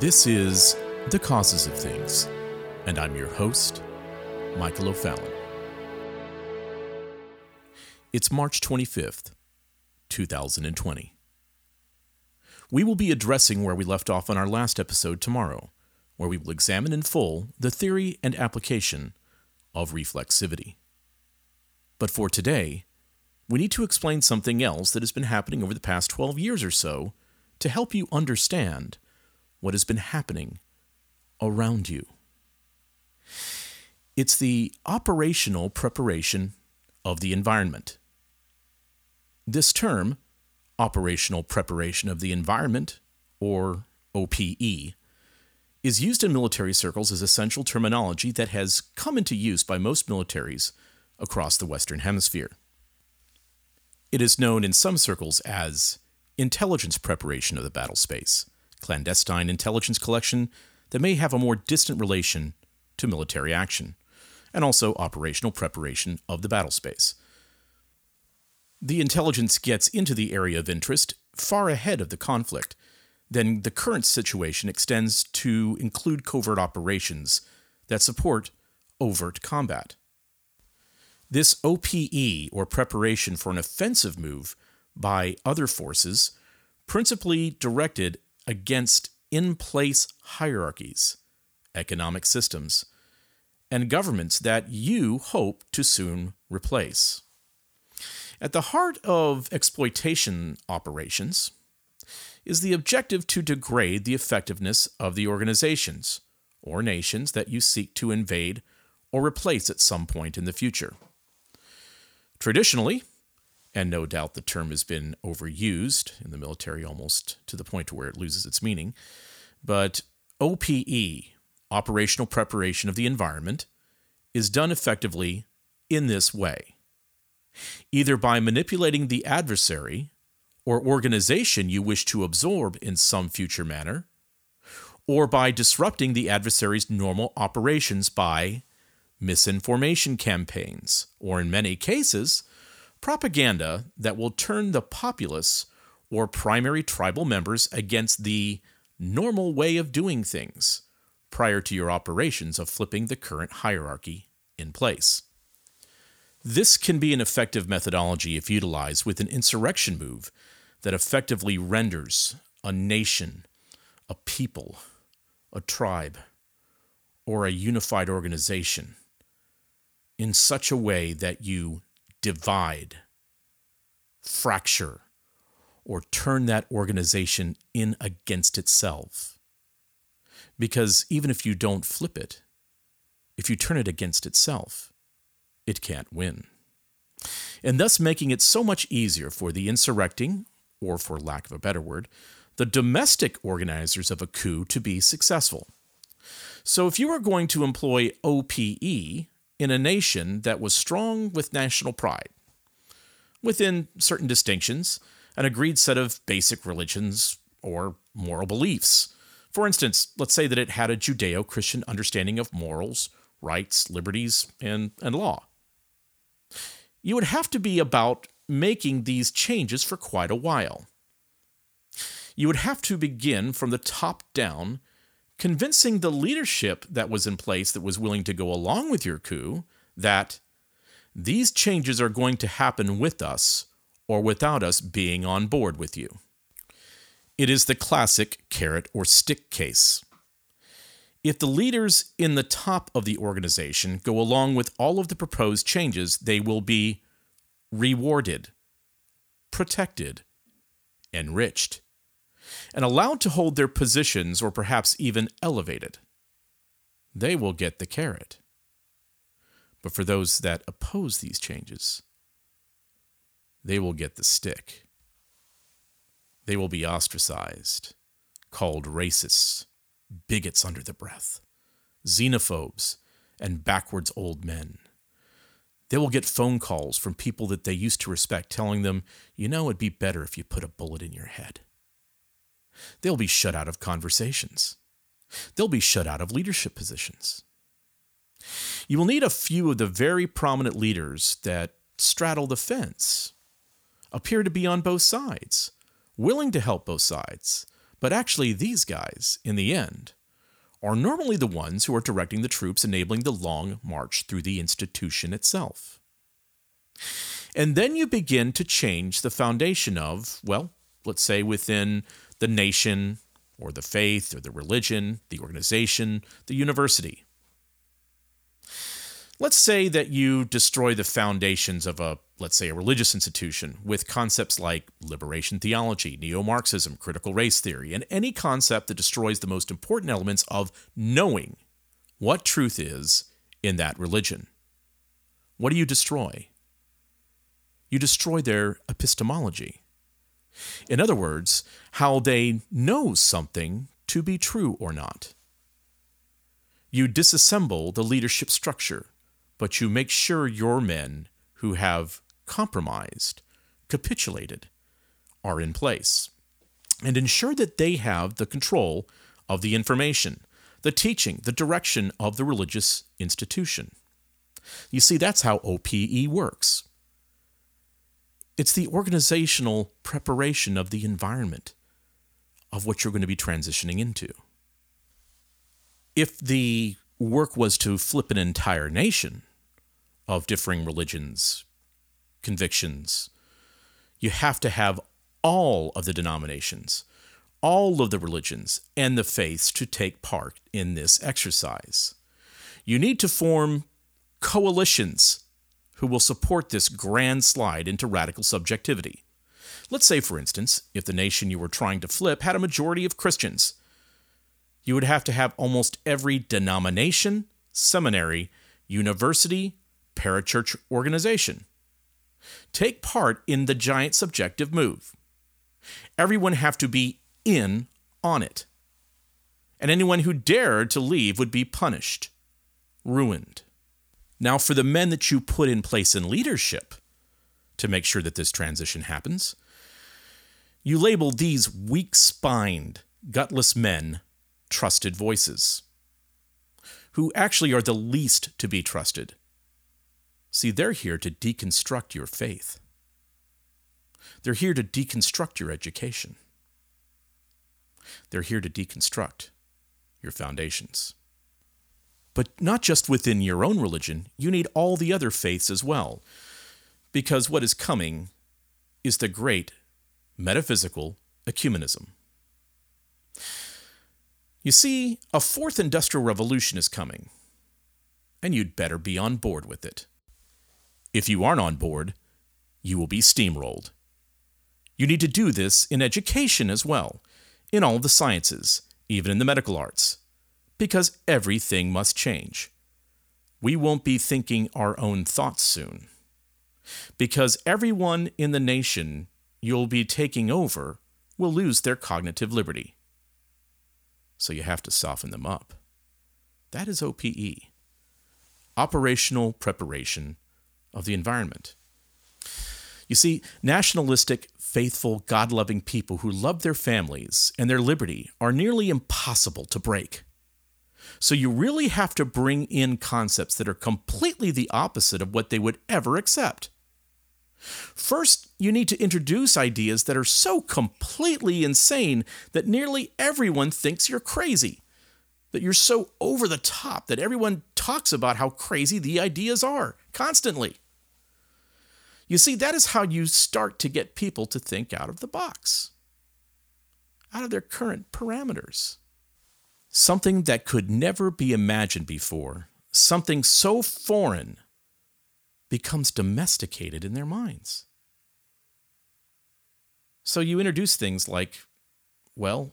This is The Causes of Things, and I'm your host, Michael O'Fallon. It's March 25th, 2020. We will be addressing where we left off on our last episode tomorrow, where we will examine in full the theory and application of reflexivity. But for today, we need to explain something else that has been happening over the past 12 years or so to help you understand what has been happening around you. It's the operational preparation of the environment. This term, operational preparation of the environment, or OPE, is used in military circles as essential terminology that has come into use by most militaries across the Western Hemisphere. It is known in some circles as intelligence preparation of the battle space, clandestine intelligence collection that may have a more distant relation to military action, and also operational preparation of the battle space. The intelligence gets into the area of interest far ahead of the conflict. Then the current situation extends to include covert operations that support overt combat. This OPE, or preparation for an offensive move by other forces, principally directed against in place hierarchies, economic systems, and governments that you hope to soon replace. At the heart of exploitation operations is the objective to degrade the effectiveness of the organizations or nations that you seek to invade or replace at some point in the future. Traditionally, and no doubt the term has been overused in the military almost to the point where it loses its meaning, but OPE, operational preparation of the environment, is done effectively in this way. Either by manipulating the adversary or organization you wish to absorb in some future manner, or by disrupting the adversary's normal operations by misinformation campaigns, or in many cases, propaganda that will turn the populace or primary tribal members against the normal way of doing things prior to your operations of flipping the current hierarchy in place. This can be an effective methodology if utilized with an insurrection move that effectively renders a nation, a people, a tribe, or a unified organization in such a way that you divide, fracture, or turn that organization in against itself. Because even if you don't flip it, if you turn it against itself, it can't win. And thus making it so much easier for the insurrecting, or for lack of a better word, the domestic organizers of a coup to be successful. So if you are going to employ OPE in a nation that was strong with national pride, within certain distinctions, an agreed set of basic religions or moral beliefs. For instance, let's say that it had a Judeo Christian understanding of morals, rights, liberties, and, and law you would have to be about making these changes for quite a while. You would have to begin from the top down, convincing the leadership that was in place that was willing to go along with your coup that these changes are going to happen with us or without us being on board with you. It is the classic carrot or stick case. If the leaders in the top of the organization go along with all of the proposed changes, they will be rewarded, protected, enriched, and allowed to hold their positions or perhaps even elevated. They will get the carrot. But for those that oppose these changes, they will get the stick. They will be ostracized, called racists bigots under the breath, xenophobes, and backwards old men. They will get phone calls from people that they used to respect telling them, you know, it'd be better if you put a bullet in your head. They'll be shut out of conversations. They'll be shut out of leadership positions. You will need a few of the very prominent leaders that straddle the fence, appear to be on both sides, willing to help both sides, But actually, these guys, in the end, are normally the ones who are directing the troops, enabling the long march through the institution itself. And then you begin to change the foundation of, well, let's say within the nation or the faith or the religion, the organization, the university. Let's say that you destroy the foundations of a, let's say, a religious institution with concepts like liberation theology, neo Marxism, critical race theory, and any concept that destroys the most important elements of knowing what truth is in that religion. What do you destroy? You destroy their epistemology. In other words, how they know something to be true or not. You disassemble the leadership structure but you make sure your men who have compromised, capitulated, are in place. And ensure that they have the control of the information, the teaching, the direction of the religious institution. You see, that's how OPE works. It's the organizational preparation of the environment of what you're going to be transitioning into. If the work was to flip an entire nation of differing religions, convictions, you have to have all of the denominations, all of the religions, and the faiths to take part in this exercise. You need to form coalitions who will support this grand slide into radical subjectivity. Let's say, for instance, if the nation you were trying to flip had a majority of Christians you would have to have almost every denomination, seminary, university, parachurch organization take part in the giant subjective move. Everyone have to be in on it. And anyone who dared to leave would be punished, ruined. Now, for the men that you put in place in leadership to make sure that this transition happens, you label these weak spined, gutless men trusted voices, who actually are the least to be trusted. See, they're here to deconstruct your faith. They're here to deconstruct your education. They're here to deconstruct your foundations. But not just within your own religion, you need all the other faiths as well. Because what is coming is the great metaphysical ecumenism. You see, a fourth industrial revolution is coming, and you'd better be on board with it. If you aren't on board, you will be steamrolled. You need to do this in education as well, in all the sciences, even in the medical arts, because everything must change. We won't be thinking our own thoughts soon. Because everyone in the nation you'll be taking over will lose their cognitive liberty so you have to soften them up. That is OPE operational preparation of the environment. You see, nationalistic, faithful, God loving people who love their families and their liberty are nearly impossible to break. So you really have to bring in concepts that are completely the opposite of what they would ever accept. First, you need to introduce ideas that are so completely insane that nearly everyone thinks you're crazy. That you're so over the top that everyone talks about how crazy the ideas are constantly. You see, that is how you start to get people to think out of the box, out of their current parameters. Something that could never be imagined before, something so foreign becomes domesticated in their minds. So you introduce things like, well,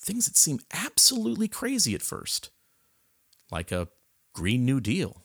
things that seem absolutely crazy at first, like a Green New Deal.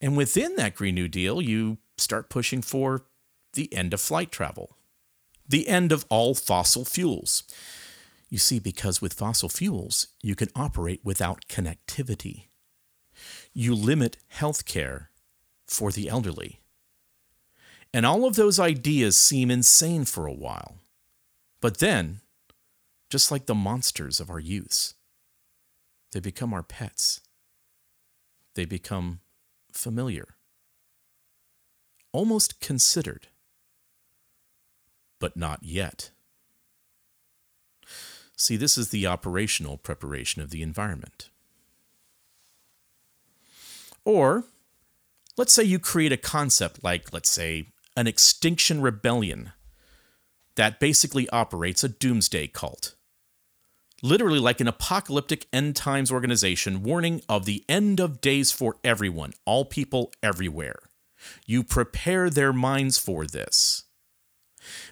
And within that Green New Deal, you start pushing for the end of flight travel, the end of all fossil fuels. You see, because with fossil fuels, you can operate without connectivity. You limit healthcare for the elderly. And all of those ideas seem insane for a while. But then, just like the monsters of our youths, they become our pets. They become familiar, almost considered, but not yet. See, this is the operational preparation of the environment. Or, let's say you create a concept like, let's say, an extinction rebellion that basically operates a doomsday cult. Literally, like an apocalyptic end times organization warning of the end of days for everyone, all people everywhere. You prepare their minds for this.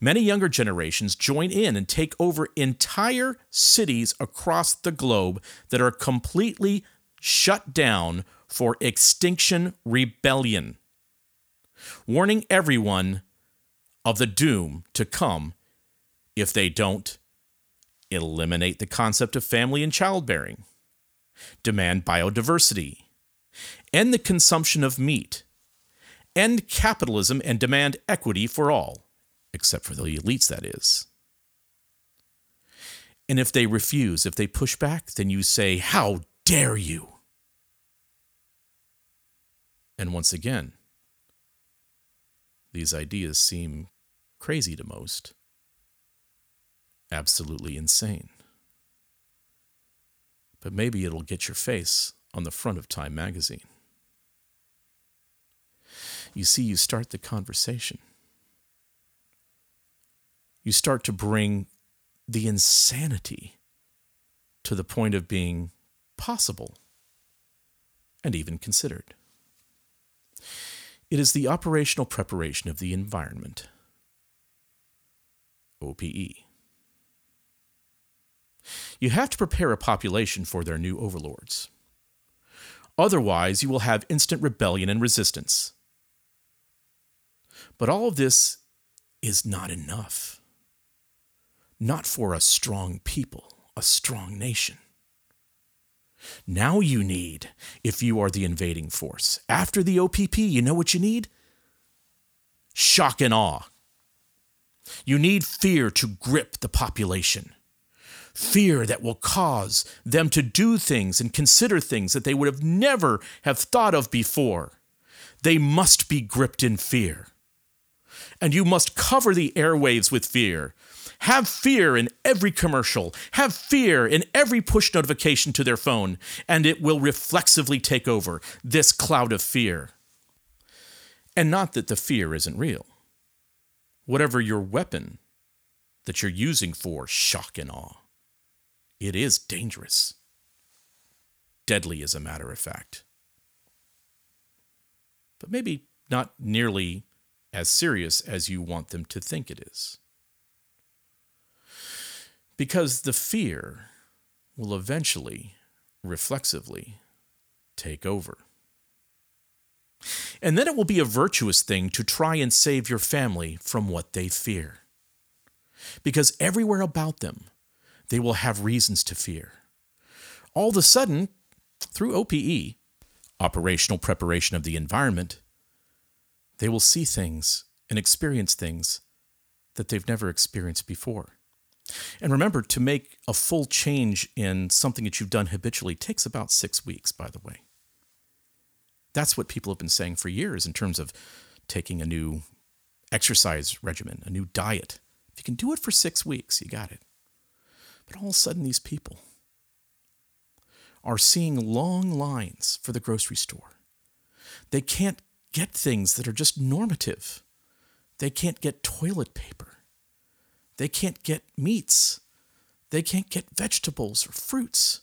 Many younger generations join in and take over entire cities across the globe that are completely shut down for extinction rebellion, warning everyone of the doom to come if they don't eliminate the concept of family and childbearing, demand biodiversity, end the consumption of meat, end capitalism and demand equity for all except for the elites, that is. And if they refuse, if they push back, then you say, How dare you? And once again, these ideas seem crazy to most, absolutely insane. But maybe it'll get your face on the front of Time magazine. You see, you start the conversation you start to bring the insanity to the point of being possible and even considered. It is the operational preparation of the environment, OPE. You have to prepare a population for their new overlords. Otherwise, you will have instant rebellion and resistance. But all of this is not enough not for a strong people, a strong nation. Now you need, if you are the invading force, after the OPP, you know what you need? Shock and awe. You need fear to grip the population. Fear that will cause them to do things and consider things that they would have never have thought of before. They must be gripped in fear. And you must cover the airwaves with fear have fear in every commercial, have fear in every push notification to their phone, and it will reflexively take over this cloud of fear. And not that the fear isn't real. Whatever your weapon that you're using for shock and awe, it is dangerous. Deadly, as a matter of fact. But maybe not nearly as serious as you want them to think it is. Because the fear will eventually, reflexively, take over. And then it will be a virtuous thing to try and save your family from what they fear. Because everywhere about them, they will have reasons to fear. All of a sudden, through OPE, operational preparation of the environment, they will see things and experience things that they've never experienced before. And remember, to make a full change in something that you've done habitually takes about six weeks, by the way. That's what people have been saying for years in terms of taking a new exercise regimen, a new diet. If you can do it for six weeks, you got it. But all of a sudden, these people are seeing long lines for the grocery store. They can't get things that are just normative. They can't get toilet paper. They can't get meats. They can't get vegetables or fruits.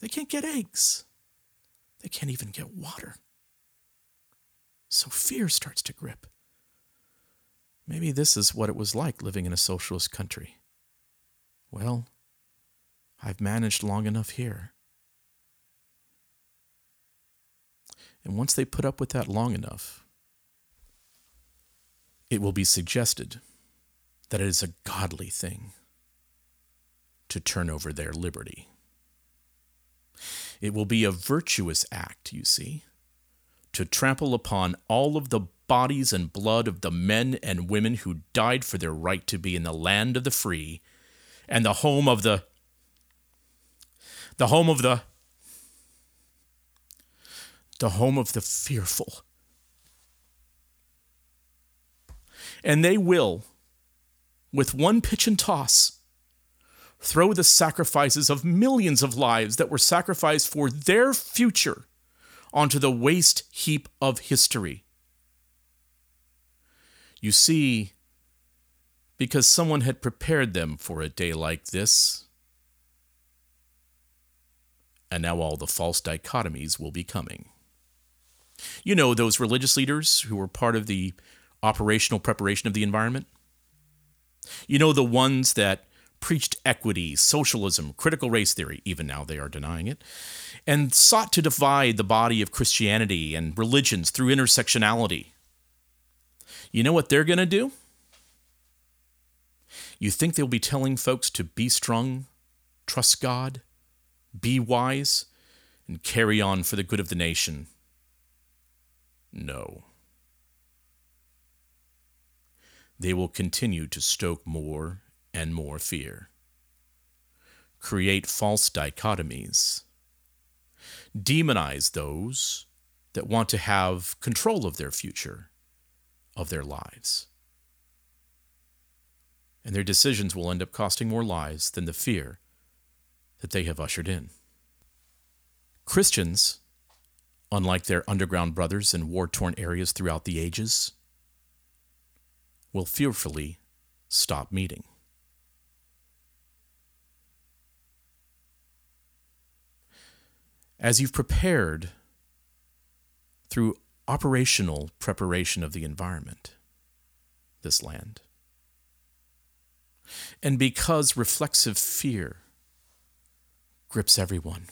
They can't get eggs. They can't even get water. So fear starts to grip. Maybe this is what it was like living in a socialist country. Well, I've managed long enough here. And once they put up with that long enough, it will be suggested that it is a godly thing to turn over their liberty. It will be a virtuous act, you see, to trample upon all of the bodies and blood of the men and women who died for their right to be in the land of the free and the home of the the home of the the home of the fearful. And they will with one pitch and toss, throw the sacrifices of millions of lives that were sacrificed for their future onto the waste heap of history. You see, because someone had prepared them for a day like this, and now all the false dichotomies will be coming. You know, those religious leaders who were part of the operational preparation of the environment? You know, the ones that preached equity, socialism, critical race theory, even now they are denying it, and sought to divide the body of Christianity and religions through intersectionality. You know what they're going to do? You think they'll be telling folks to be strong, trust God, be wise, and carry on for the good of the nation? No. They will continue to stoke more and more fear, create false dichotomies, demonize those that want to have control of their future, of their lives. And their decisions will end up costing more lives than the fear that they have ushered in. Christians, unlike their underground brothers in war torn areas throughout the ages, will fearfully stop meeting. as you've prepared through operational preparation of the environment, this land. And because reflexive fear grips everyone,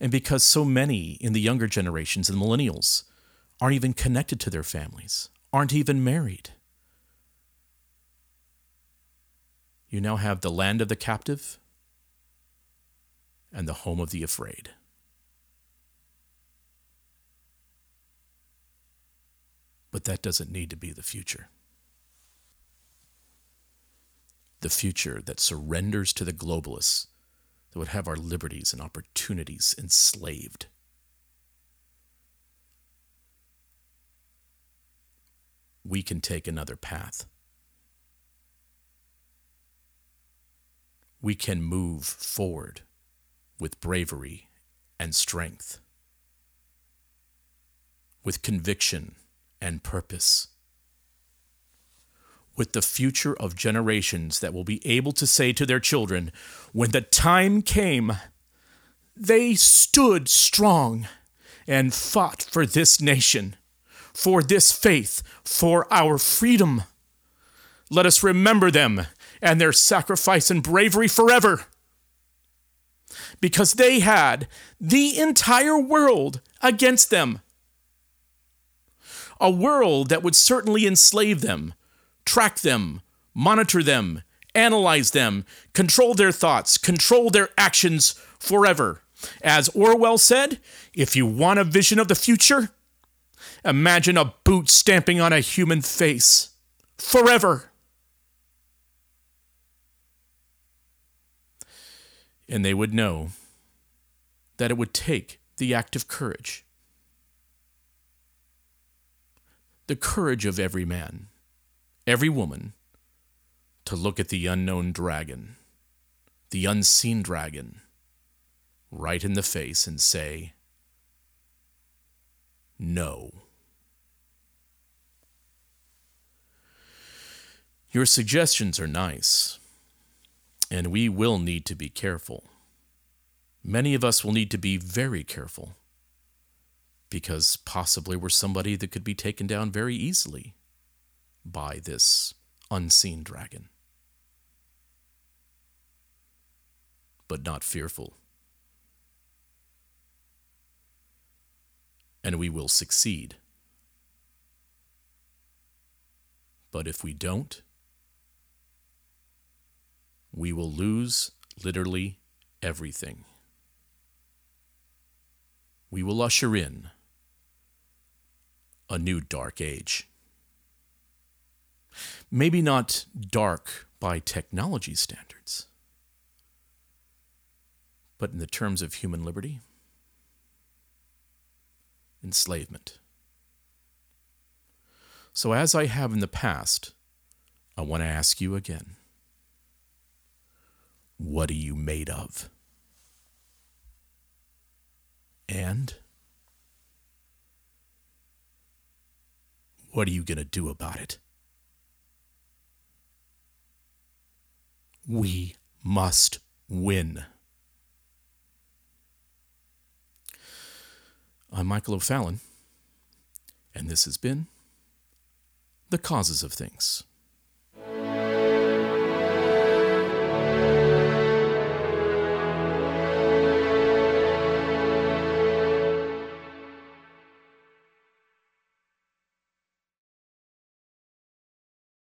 and because so many in the younger generations and millennials aren't even connected to their families, aren't even married, you now have the land of the captive and the home of the afraid. But that doesn't need to be the future. The future that surrenders to the globalists that would have our liberties and opportunities enslaved. We can take another path. We can move forward with bravery and strength, with conviction and purpose, with the future of generations that will be able to say to their children, when the time came, they stood strong and fought for this nation, for this faith, for our freedom. Let us remember them and their sacrifice and bravery forever because they had the entire world against them. A world that would certainly enslave them, track them, monitor them, analyze them, control their thoughts, control their actions forever. As Orwell said, if you want a vision of the future, imagine a boot stamping on a human face forever. and they would know that it would take the act of courage. The courage of every man, every woman, to look at the unknown dragon, the unseen dragon, right in the face and say, No. Your suggestions are nice and we will need to be careful. Many of us will need to be very careful because possibly we're somebody that could be taken down very easily by this unseen dragon. But not fearful. And we will succeed. But if we don't, we will lose literally everything. We will usher in a new dark age. Maybe not dark by technology standards, but in the terms of human liberty, enslavement. So, as I have in the past, I want to ask you again what are you made of? And what are you going to do about it? We must win. I'm Michael O'Fallon, and this has been The Causes of Things.